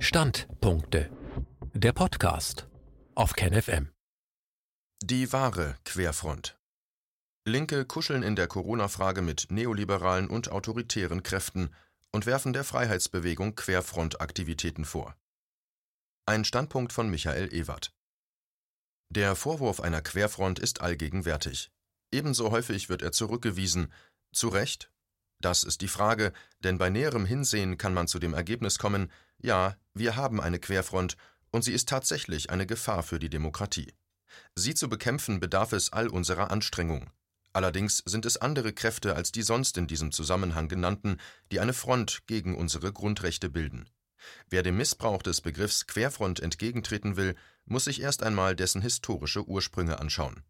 Standpunkte. Der Podcast auf KenFM. Die wahre Querfront. Linke kuscheln in der Corona-Frage mit neoliberalen und autoritären Kräften und werfen der Freiheitsbewegung Querfront-Aktivitäten vor. Ein Standpunkt von Michael Ewert. Der Vorwurf einer Querfront ist allgegenwärtig. Ebenso häufig wird er zurückgewiesen. Zu Recht? Das ist die Frage, denn bei näherem Hinsehen kann man zu dem Ergebnis kommen, ja, wir haben eine Querfront, und sie ist tatsächlich eine Gefahr für die Demokratie. Sie zu bekämpfen bedarf es all unserer Anstrengung. Allerdings sind es andere Kräfte als die sonst in diesem Zusammenhang genannten, die eine Front gegen unsere Grundrechte bilden. Wer dem Missbrauch des Begriffs Querfront entgegentreten will, muss sich erst einmal dessen historische Ursprünge anschauen.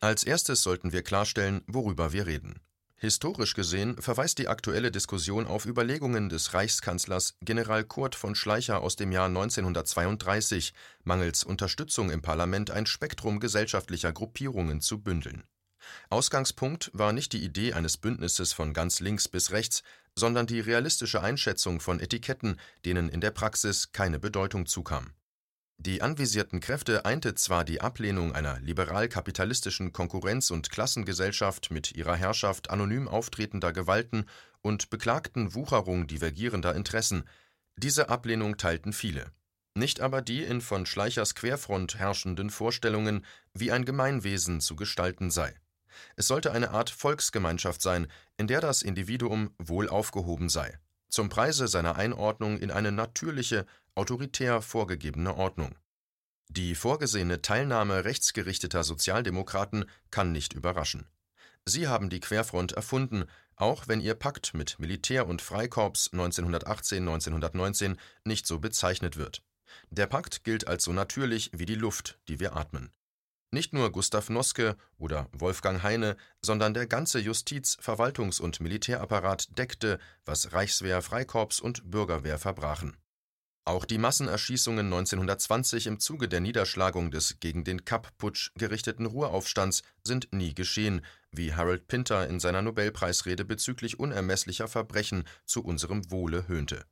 Als erstes sollten wir klarstellen, worüber wir reden. Historisch gesehen verweist die aktuelle Diskussion auf Überlegungen des Reichskanzlers General Kurt von Schleicher aus dem Jahr 1932, mangels Unterstützung im Parlament ein Spektrum gesellschaftlicher Gruppierungen zu bündeln. Ausgangspunkt war nicht die Idee eines Bündnisses von ganz links bis rechts, sondern die realistische Einschätzung von Etiketten, denen in der Praxis keine Bedeutung zukam die anvisierten Kräfte einte zwar die Ablehnung einer liberal-kapitalistischen Konkurrenz- und Klassengesellschaft mit ihrer Herrschaft anonym auftretender Gewalten und beklagten Wucherung divergierender Interessen, diese Ablehnung teilten viele, nicht aber die in von Schleichers Querfront herrschenden Vorstellungen, wie ein Gemeinwesen zu gestalten sei. Es sollte eine Art Volksgemeinschaft sein, in der das Individuum wohl aufgehoben sei, zum Preise seiner Einordnung in eine natürliche, autoritär vorgegebene Ordnung. Die vorgesehene Teilnahme rechtsgerichteter Sozialdemokraten kann nicht überraschen. Sie haben die Querfront erfunden, auch wenn ihr Pakt mit Militär und Freikorps 1918-1919 nicht so bezeichnet wird. Der Pakt gilt als so natürlich wie die Luft, die wir atmen. Nicht nur Gustav Noske oder Wolfgang Heine, sondern der ganze Justiz-, Verwaltungs- und Militärapparat deckte, was Reichswehr, Freikorps und Bürgerwehr verbrachen. Auch die Massenerschießungen 1920 im Zuge der Niederschlagung des gegen den Kapp-Putsch gerichteten Ruhraufstands sind nie geschehen, wie Harold Pinter in seiner Nobelpreisrede bezüglich unermesslicher Verbrechen zu unserem Wohle höhnte.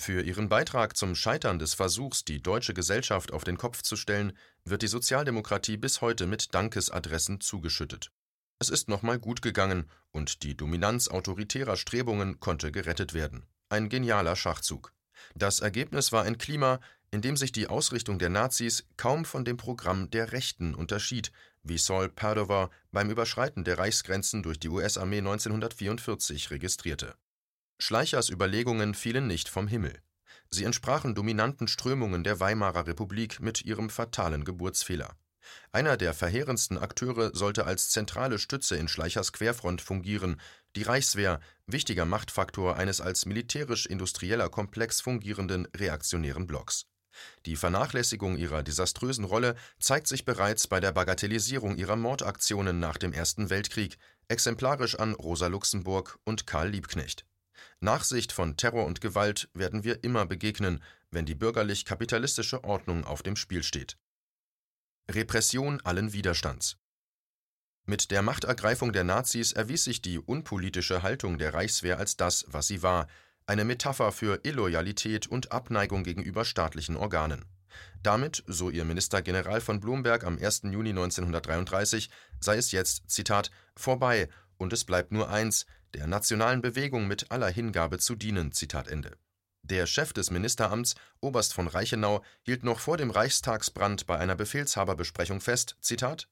Für ihren Beitrag zum Scheitern des Versuchs, die deutsche Gesellschaft auf den Kopf zu stellen, wird die Sozialdemokratie bis heute mit Dankesadressen zugeschüttet. Es ist nochmal gut gegangen und die Dominanz autoritärer Strebungen konnte gerettet werden. Ein genialer Schachzug. Das Ergebnis war ein Klima, in dem sich die Ausrichtung der Nazis kaum von dem Programm der Rechten unterschied, wie Saul Padova beim Überschreiten der Reichsgrenzen durch die US-Armee 1944 registrierte. Schleichers Überlegungen fielen nicht vom Himmel. Sie entsprachen dominanten Strömungen der Weimarer Republik mit ihrem fatalen Geburtsfehler. Einer der verheerendsten Akteure sollte als zentrale Stütze in Schleichers Querfront fungieren, die Reichswehr, wichtiger Machtfaktor eines als militärisch-industrieller Komplex fungierenden reaktionären Blocks. Die Vernachlässigung ihrer desaströsen Rolle zeigt sich bereits bei der Bagatellisierung ihrer Mordaktionen nach dem Ersten Weltkrieg, exemplarisch an Rosa Luxemburg und Karl Liebknecht. Nachsicht von Terror und Gewalt werden wir immer begegnen, wenn die bürgerlich-kapitalistische Ordnung auf dem Spiel steht. Repression allen Widerstands mit der Machtergreifung der Nazis erwies sich die unpolitische Haltung der Reichswehr als das, was sie war, eine Metapher für Illoyalität und Abneigung gegenüber staatlichen Organen. Damit, so ihr Ministergeneral von Blumberg am 1. Juni 1933, sei es jetzt, Zitat, vorbei und es bleibt nur eins, der nationalen Bewegung mit aller Hingabe zu dienen, Zitat Ende. Der Chef des Ministeramts, Oberst von Reichenau, hielt noch vor dem Reichstagsbrand bei einer Befehlshaberbesprechung fest, Zitat,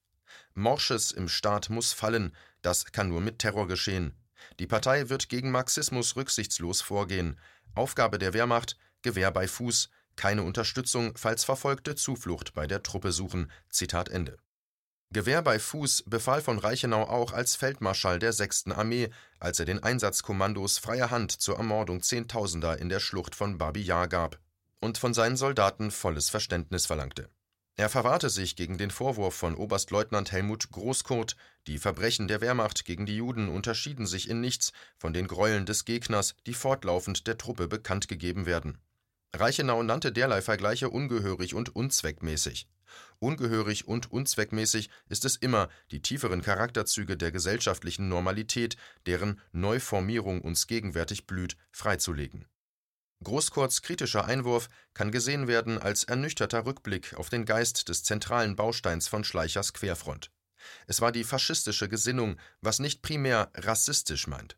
Morsches im Staat muss fallen, das kann nur mit Terror geschehen. Die Partei wird gegen Marxismus rücksichtslos vorgehen. Aufgabe der Wehrmacht: Gewehr bei Fuß, keine Unterstützung, falls Verfolgte Zuflucht bei der Truppe suchen. Zitat Ende. Gewehr bei Fuß befahl von Reichenau auch als Feldmarschall der 6. Armee, als er den Einsatzkommandos freie Hand zur Ermordung Zehntausender in der Schlucht von Babi Yar gab und von seinen Soldaten volles Verständnis verlangte. Er verwahrte sich gegen den Vorwurf von Oberstleutnant Helmut Großkurt, die Verbrechen der Wehrmacht gegen die Juden unterschieden sich in nichts von den Gräueln des Gegners, die fortlaufend der Truppe bekannt gegeben werden. Reichenau nannte derlei Vergleiche ungehörig und unzweckmäßig. Ungehörig und unzweckmäßig ist es immer, die tieferen Charakterzüge der gesellschaftlichen Normalität, deren Neuformierung uns gegenwärtig blüht, freizulegen Großkurts kritischer Einwurf kann gesehen werden als ernüchterter Rückblick auf den Geist des zentralen Bausteins von Schleichers Querfront. Es war die faschistische Gesinnung, was nicht primär rassistisch meint.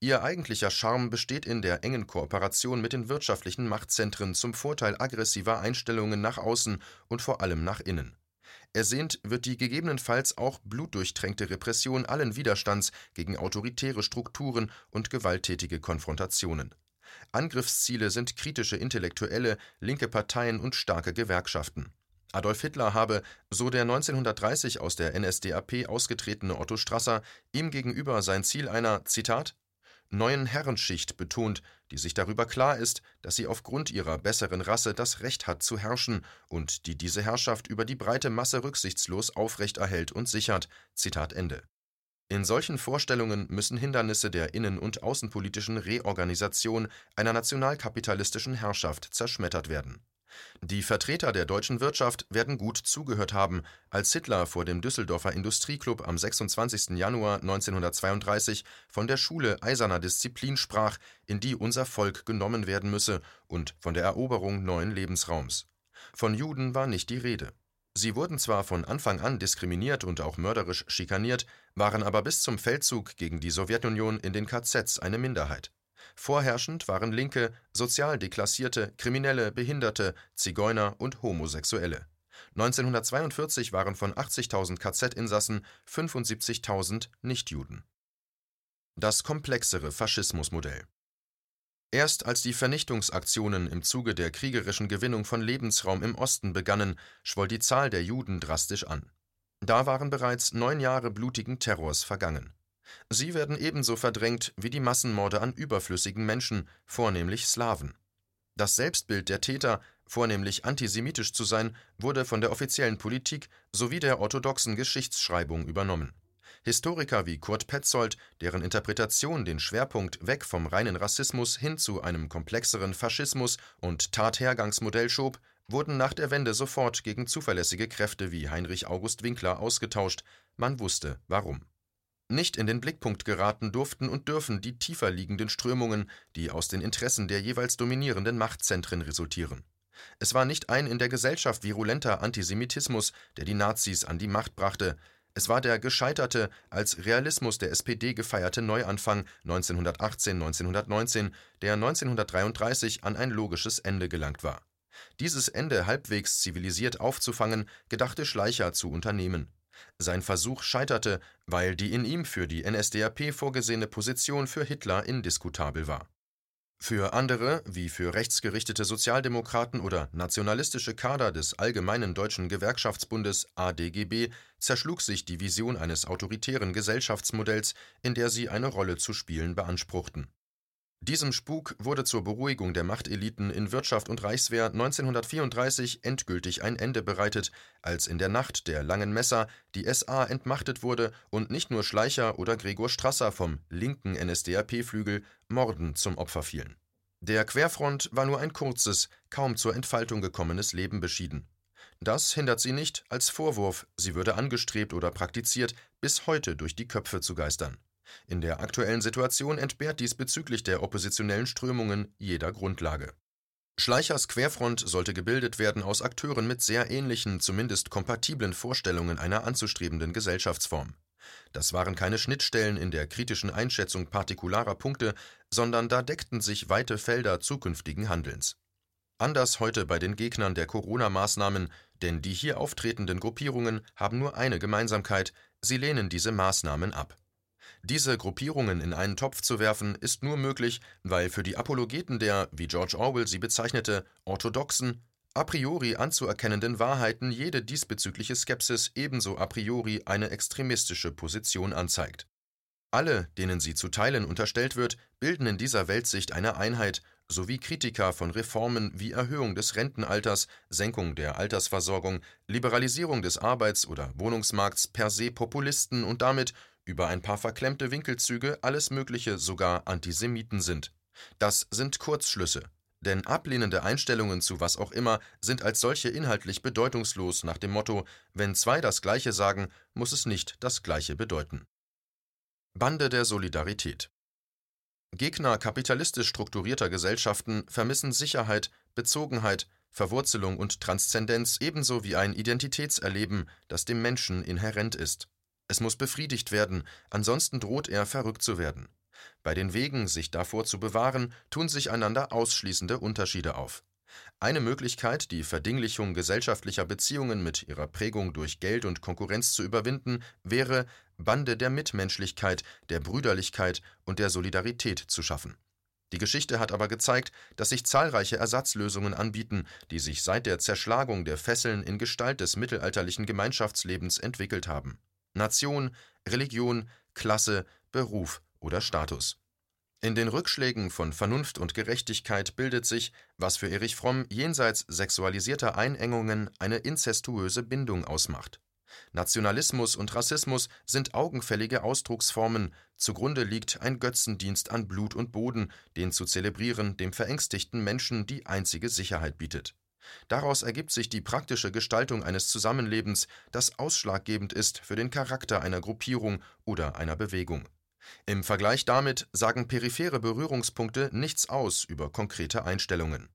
Ihr eigentlicher Charme besteht in der engen Kooperation mit den wirtschaftlichen Machtzentren zum Vorteil aggressiver Einstellungen nach außen und vor allem nach innen. Ersehnt wird die gegebenenfalls auch blutdurchtränkte Repression allen Widerstands gegen autoritäre Strukturen und gewalttätige Konfrontationen. Angriffsziele sind kritische Intellektuelle, linke Parteien und starke Gewerkschaften. Adolf Hitler habe, so der 1930 aus der NSDAP ausgetretene Otto Strasser, ihm gegenüber sein Ziel einer, Zitat, neuen Herrenschicht betont, die sich darüber klar ist, dass sie aufgrund ihrer besseren Rasse das Recht hat zu herrschen und die diese Herrschaft über die breite Masse rücksichtslos aufrechterhält und sichert. Zitat Ende. In solchen Vorstellungen müssen Hindernisse der innen- und außenpolitischen Reorganisation einer nationalkapitalistischen Herrschaft zerschmettert werden. Die Vertreter der deutschen Wirtschaft werden gut zugehört haben, als Hitler vor dem Düsseldorfer Industrieklub am 26. Januar 1932 von der Schule eiserner Disziplin sprach, in die unser Volk genommen werden müsse, und von der Eroberung neuen Lebensraums. Von Juden war nicht die Rede. Sie wurden zwar von Anfang an diskriminiert und auch mörderisch schikaniert, waren aber bis zum Feldzug gegen die Sowjetunion in den KZs eine Minderheit. Vorherrschend waren Linke, sozial Deklassierte, Kriminelle, Behinderte, Zigeuner und Homosexuelle. 1942 waren von 80.000 KZ-Insassen 75.000 Nichtjuden. Das komplexere Faschismusmodell Erst als die Vernichtungsaktionen im Zuge der kriegerischen Gewinnung von Lebensraum im Osten begannen, schwoll die Zahl der Juden drastisch an. Da waren bereits neun Jahre blutigen Terrors vergangen. Sie werden ebenso verdrängt wie die Massenmorde an überflüssigen Menschen, vornehmlich Slawen. Das Selbstbild der Täter, vornehmlich antisemitisch zu sein, wurde von der offiziellen Politik sowie der orthodoxen Geschichtsschreibung übernommen. Historiker wie Kurt Petzold, deren Interpretation den Schwerpunkt weg vom reinen Rassismus hin zu einem komplexeren Faschismus und Tathergangsmodell schob, wurden nach der Wende sofort gegen zuverlässige Kräfte wie Heinrich August Winkler ausgetauscht. Man wusste warum. Nicht in den Blickpunkt geraten durften und dürfen die tiefer liegenden Strömungen, die aus den Interessen der jeweils dominierenden Machtzentren resultieren. Es war nicht ein in der Gesellschaft virulenter Antisemitismus, der die Nazis an die Macht brachte, es war der gescheiterte, als Realismus der SPD gefeierte Neuanfang 1918/1919, der 1933 an ein logisches Ende gelangt war. Dieses Ende halbwegs zivilisiert aufzufangen, gedachte Schleicher zu unternehmen sein Versuch scheiterte, weil die in ihm für die NSDAP vorgesehene Position für Hitler indiskutabel war. Für andere, wie für rechtsgerichtete Sozialdemokraten oder nationalistische Kader des Allgemeinen Deutschen Gewerkschaftsbundes ADGB, zerschlug sich die Vision eines autoritären Gesellschaftsmodells, in der sie eine Rolle zu spielen beanspruchten diesem Spuk wurde zur Beruhigung der Machteliten in Wirtschaft und Reichswehr 1934 endgültig ein Ende bereitet, als in der Nacht der Langen Messer die SA entmachtet wurde und nicht nur Schleicher oder Gregor Strasser vom linken NSDAP-Flügel Morden zum Opfer fielen. Der Querfront war nur ein kurzes, kaum zur Entfaltung gekommenes Leben beschieden. Das hindert sie nicht, als Vorwurf, sie würde angestrebt oder praktiziert, bis heute durch die Köpfe zu geistern. In der aktuellen Situation entbehrt dies bezüglich der oppositionellen Strömungen jeder Grundlage. Schleichers Querfront sollte gebildet werden aus Akteuren mit sehr ähnlichen, zumindest kompatiblen Vorstellungen einer anzustrebenden Gesellschaftsform. Das waren keine Schnittstellen in der kritischen Einschätzung partikularer Punkte, sondern da deckten sich weite Felder zukünftigen Handelns. Anders heute bei den Gegnern der Corona-Maßnahmen, denn die hier auftretenden Gruppierungen haben nur eine Gemeinsamkeit, sie lehnen diese Maßnahmen ab. Diese Gruppierungen in einen Topf zu werfen, ist nur möglich, weil für die Apologeten der, wie George Orwell sie bezeichnete, orthodoxen, a priori anzuerkennenden Wahrheiten jede diesbezügliche Skepsis ebenso a priori eine extremistische Position anzeigt. Alle, denen sie zu teilen unterstellt wird, bilden in dieser Weltsicht eine Einheit, sowie Kritiker von Reformen wie Erhöhung des Rentenalters, Senkung der Altersversorgung, Liberalisierung des Arbeits- oder Wohnungsmarkts per se Populisten und damit über ein paar verklemmte Winkelzüge alles Mögliche sogar Antisemiten sind. Das sind Kurzschlüsse, denn ablehnende Einstellungen zu was auch immer sind als solche inhaltlich bedeutungslos nach dem Motto, wenn zwei das Gleiche sagen, muss es nicht das Gleiche bedeuten. Bande der Solidarität Gegner kapitalistisch strukturierter Gesellschaften vermissen Sicherheit, Bezogenheit, Verwurzelung und Transzendenz ebenso wie ein Identitätserleben, das dem Menschen inhärent ist. Es muss befriedigt werden, ansonsten droht er verrückt zu werden. Bei den Wegen, sich davor zu bewahren, tun sich einander ausschließende Unterschiede auf. Eine Möglichkeit, die Verdinglichung gesellschaftlicher Beziehungen mit ihrer Prägung durch Geld und Konkurrenz zu überwinden, wäre, Bande der Mitmenschlichkeit, der Brüderlichkeit und der Solidarität zu schaffen. Die Geschichte hat aber gezeigt, dass sich zahlreiche Ersatzlösungen anbieten, die sich seit der Zerschlagung der Fesseln in Gestalt des mittelalterlichen Gemeinschaftslebens entwickelt haben. Nation, Religion, Klasse, Beruf oder Status. In den Rückschlägen von Vernunft und Gerechtigkeit bildet sich, was für Erich Fromm jenseits sexualisierter Einengungen eine inzestuöse Bindung ausmacht. Nationalismus und Rassismus sind augenfällige Ausdrucksformen, zugrunde liegt ein Götzendienst an Blut und Boden, den zu zelebrieren dem verängstigten Menschen die einzige Sicherheit bietet. Daraus ergibt sich die praktische Gestaltung eines Zusammenlebens, das ausschlaggebend ist für den Charakter einer Gruppierung oder einer Bewegung im Vergleich damit sagen periphere Berührungspunkte nichts aus über konkrete Einstellungen.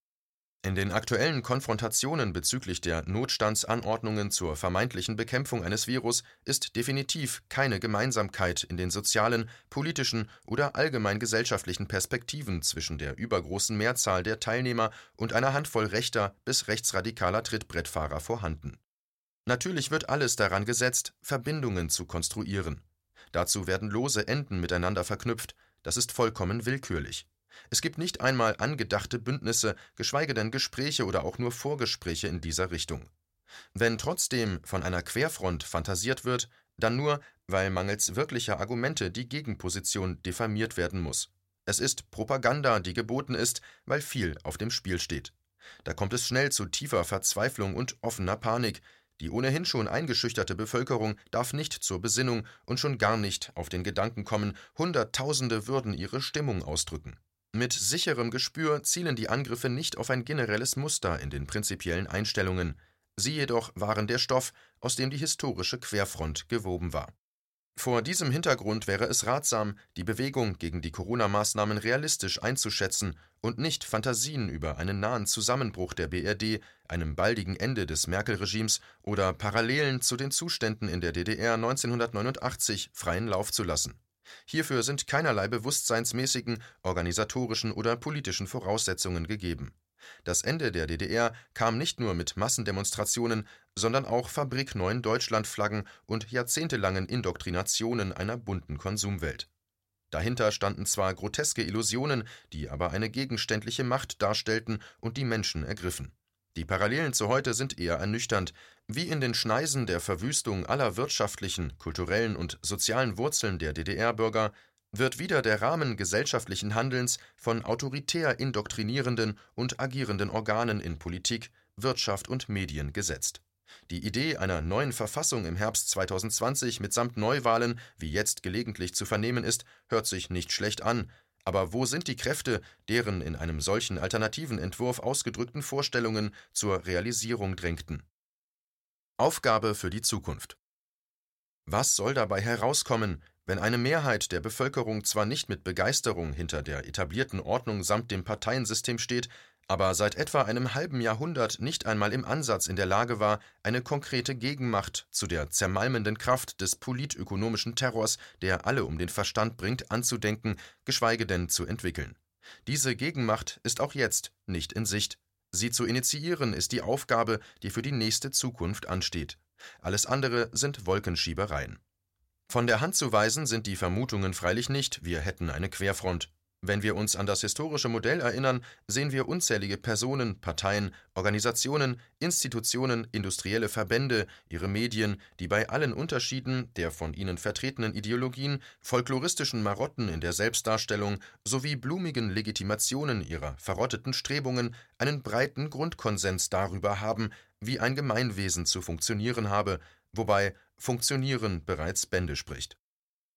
In den aktuellen Konfrontationen bezüglich der Notstandsanordnungen zur vermeintlichen Bekämpfung eines Virus ist definitiv keine Gemeinsamkeit in den sozialen, politischen oder allgemein gesellschaftlichen Perspektiven zwischen der übergroßen Mehrzahl der Teilnehmer und einer Handvoll rechter bis rechtsradikaler Trittbrettfahrer vorhanden. Natürlich wird alles daran gesetzt, Verbindungen zu konstruieren Dazu werden lose Enden miteinander verknüpft, das ist vollkommen willkürlich. Es gibt nicht einmal angedachte Bündnisse, geschweige denn Gespräche oder auch nur Vorgespräche in dieser Richtung. Wenn trotzdem von einer Querfront fantasiert wird, dann nur, weil mangels wirklicher Argumente die Gegenposition diffamiert werden muss. Es ist Propaganda, die geboten ist, weil viel auf dem Spiel steht. Da kommt es schnell zu tiefer Verzweiflung und offener Panik, die ohnehin schon eingeschüchterte Bevölkerung darf nicht zur Besinnung und schon gar nicht auf den Gedanken kommen, Hunderttausende würden ihre Stimmung ausdrücken. Mit sicherem Gespür zielen die Angriffe nicht auf ein generelles Muster in den prinzipiellen Einstellungen. Sie jedoch waren der Stoff, aus dem die historische Querfront gewoben war. Vor diesem Hintergrund wäre es ratsam, die Bewegung gegen die Corona-Maßnahmen realistisch einzuschätzen und nicht Fantasien über einen nahen Zusammenbruch der BRD, einem baldigen Ende des Merkel-Regimes oder Parallelen zu den Zuständen in der DDR 1989 freien Lauf zu lassen. Hierfür sind keinerlei bewusstseinsmäßigen, organisatorischen oder politischen Voraussetzungen gegeben das Ende der DDR kam nicht nur mit Massendemonstrationen, sondern auch fabrikneuen Deutschlandflaggen und jahrzehntelangen Indoktrinationen einer bunten Konsumwelt. Dahinter standen zwar groteske Illusionen, die aber eine gegenständliche Macht darstellten und die Menschen ergriffen. Die Parallelen zu heute sind eher ernüchternd. Wie in den Schneisen der Verwüstung aller wirtschaftlichen, kulturellen und sozialen Wurzeln der DDR-Bürger wird wieder der Rahmen gesellschaftlichen Handelns von autoritär indoktrinierenden und agierenden Organen in Politik, Wirtschaft und Medien gesetzt. Die Idee einer neuen Verfassung im Herbst 2020 mitsamt Neuwahlen, wie jetzt gelegentlich zu vernehmen ist, hört sich nicht schlecht an, aber wo sind die Kräfte, deren in einem solchen alternativen Entwurf ausgedrückten Vorstellungen zur Realisierung drängten? Aufgabe für die Zukunft. Was soll dabei herauskommen, wenn eine Mehrheit der Bevölkerung zwar nicht mit Begeisterung hinter der etablierten Ordnung samt dem Parteiensystem steht, aber seit etwa einem halben Jahrhundert nicht einmal im Ansatz in der Lage war, eine konkrete Gegenmacht zu der zermalmenden Kraft des politökonomischen Terrors, der alle um den Verstand bringt, anzudenken, geschweige denn zu entwickeln. Diese Gegenmacht ist auch jetzt nicht in Sicht. Sie zu initiieren ist die Aufgabe, die für die nächste Zukunft ansteht. Alles andere sind Wolkenschiebereien. Von der Hand zu weisen sind die Vermutungen freilich nicht, wir hätten eine Querfront. Wenn wir uns an das historische Modell erinnern, sehen wir unzählige Personen, Parteien, Organisationen, Institutionen, industrielle Verbände, ihre Medien, die bei allen Unterschieden der von ihnen vertretenen Ideologien, folkloristischen Marotten in der Selbstdarstellung sowie blumigen Legitimationen ihrer verrotteten Strebungen einen breiten Grundkonsens darüber haben, wie ein Gemeinwesen zu funktionieren habe, wobei Funktionieren bereits Bände spricht.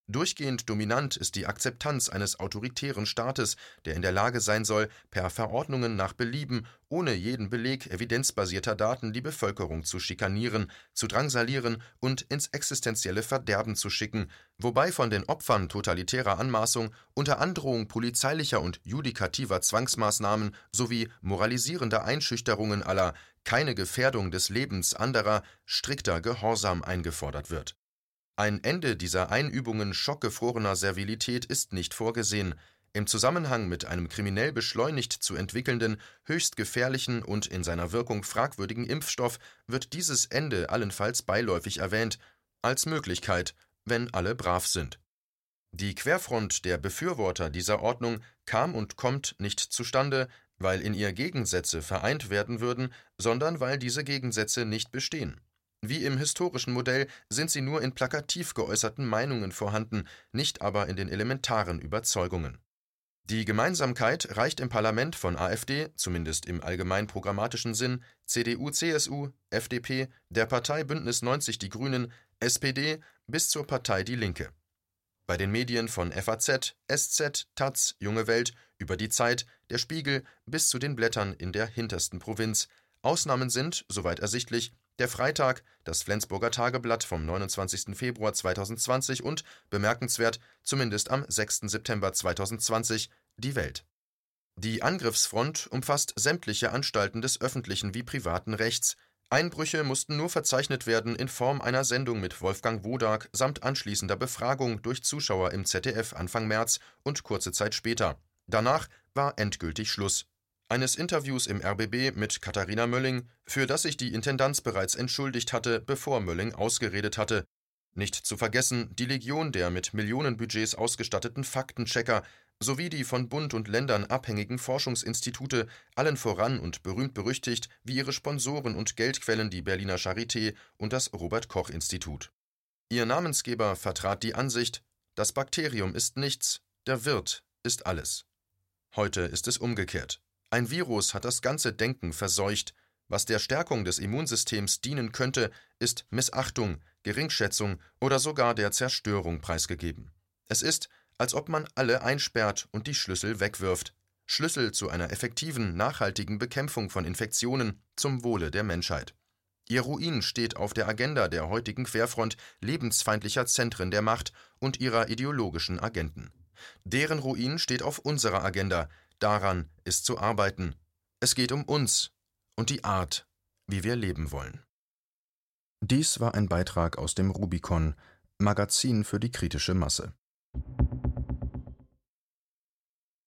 Durchgehend dominant ist die Akzeptanz eines autoritären Staates, der in der Lage sein soll, per Verordnungen nach Belieben, ohne jeden Beleg evidenzbasierter Daten die Bevölkerung zu schikanieren, zu drangsalieren und ins existenzielle Verderben zu schicken, wobei von den Opfern totalitärer Anmaßung unter Androhung polizeilicher und judikativer Zwangsmaßnahmen sowie moralisierender Einschüchterungen aller keine Gefährdung des Lebens anderer strikter Gehorsam eingefordert wird ein Ende dieser Einübungen schockgefrorener Servilität ist nicht vorgesehen, im Zusammenhang mit einem kriminell beschleunigt zu entwickelnden, höchst gefährlichen und in seiner Wirkung fragwürdigen Impfstoff wird dieses Ende allenfalls beiläufig erwähnt, als Möglichkeit, wenn alle brav sind. Die Querfront der Befürworter dieser Ordnung kam und kommt nicht zustande, weil in ihr Gegensätze vereint werden würden, sondern weil diese Gegensätze nicht bestehen wie im historischen Modell sind sie nur in plakativ geäußerten Meinungen vorhanden, nicht aber in den elementaren Überzeugungen. Die Gemeinsamkeit reicht im Parlament von AfD, zumindest im allgemein programmatischen Sinn, CDU, CSU, FDP, der Partei Bündnis 90 Die Grünen, SPD bis zur Partei Die Linke. Bei den Medien von FAZ, SZ, Taz, Junge Welt, über die Zeit, der Spiegel bis zu den Blättern in der hintersten Provinz. Ausnahmen sind, soweit ersichtlich, der Freitag, das Flensburger Tageblatt vom 29. Februar 2020 und, bemerkenswert, zumindest am 6. September 2020, Die Welt. Die Angriffsfront umfasst sämtliche Anstalten des öffentlichen wie privaten Rechts. Einbrüche mussten nur verzeichnet werden in Form einer Sendung mit Wolfgang Wodak samt anschließender Befragung durch Zuschauer im ZDF Anfang März und kurze Zeit später. Danach war endgültig Schluss eines Interviews im RBB mit Katharina Mölling, für das sich die Intendanz bereits entschuldigt hatte, bevor Mölling ausgeredet hatte. Nicht zu vergessen die Legion der mit Millionenbudgets ausgestatteten Faktenchecker sowie die von Bund und Ländern abhängigen Forschungsinstitute, allen voran und berühmt berüchtigt wie ihre Sponsoren und Geldquellen die Berliner Charité und das Robert Koch Institut. Ihr Namensgeber vertrat die Ansicht, das Bakterium ist nichts, der Wirt ist alles. Heute ist es umgekehrt. Ein Virus hat das ganze Denken verseucht. Was der Stärkung des Immunsystems dienen könnte, ist Missachtung, Geringschätzung oder sogar der Zerstörung preisgegeben. Es ist, als ob man alle einsperrt und die Schlüssel wegwirft. Schlüssel zu einer effektiven, nachhaltigen Bekämpfung von Infektionen zum Wohle der Menschheit. Ihr Ruin steht auf der Agenda der heutigen Querfront lebensfeindlicher Zentren der Macht und ihrer ideologischen Agenten. Deren Ruin steht auf unserer Agenda, Daran ist zu arbeiten. Es geht um uns und die Art, wie wir leben wollen. Dies war ein Beitrag aus dem Rubicon, Magazin für die kritische Masse.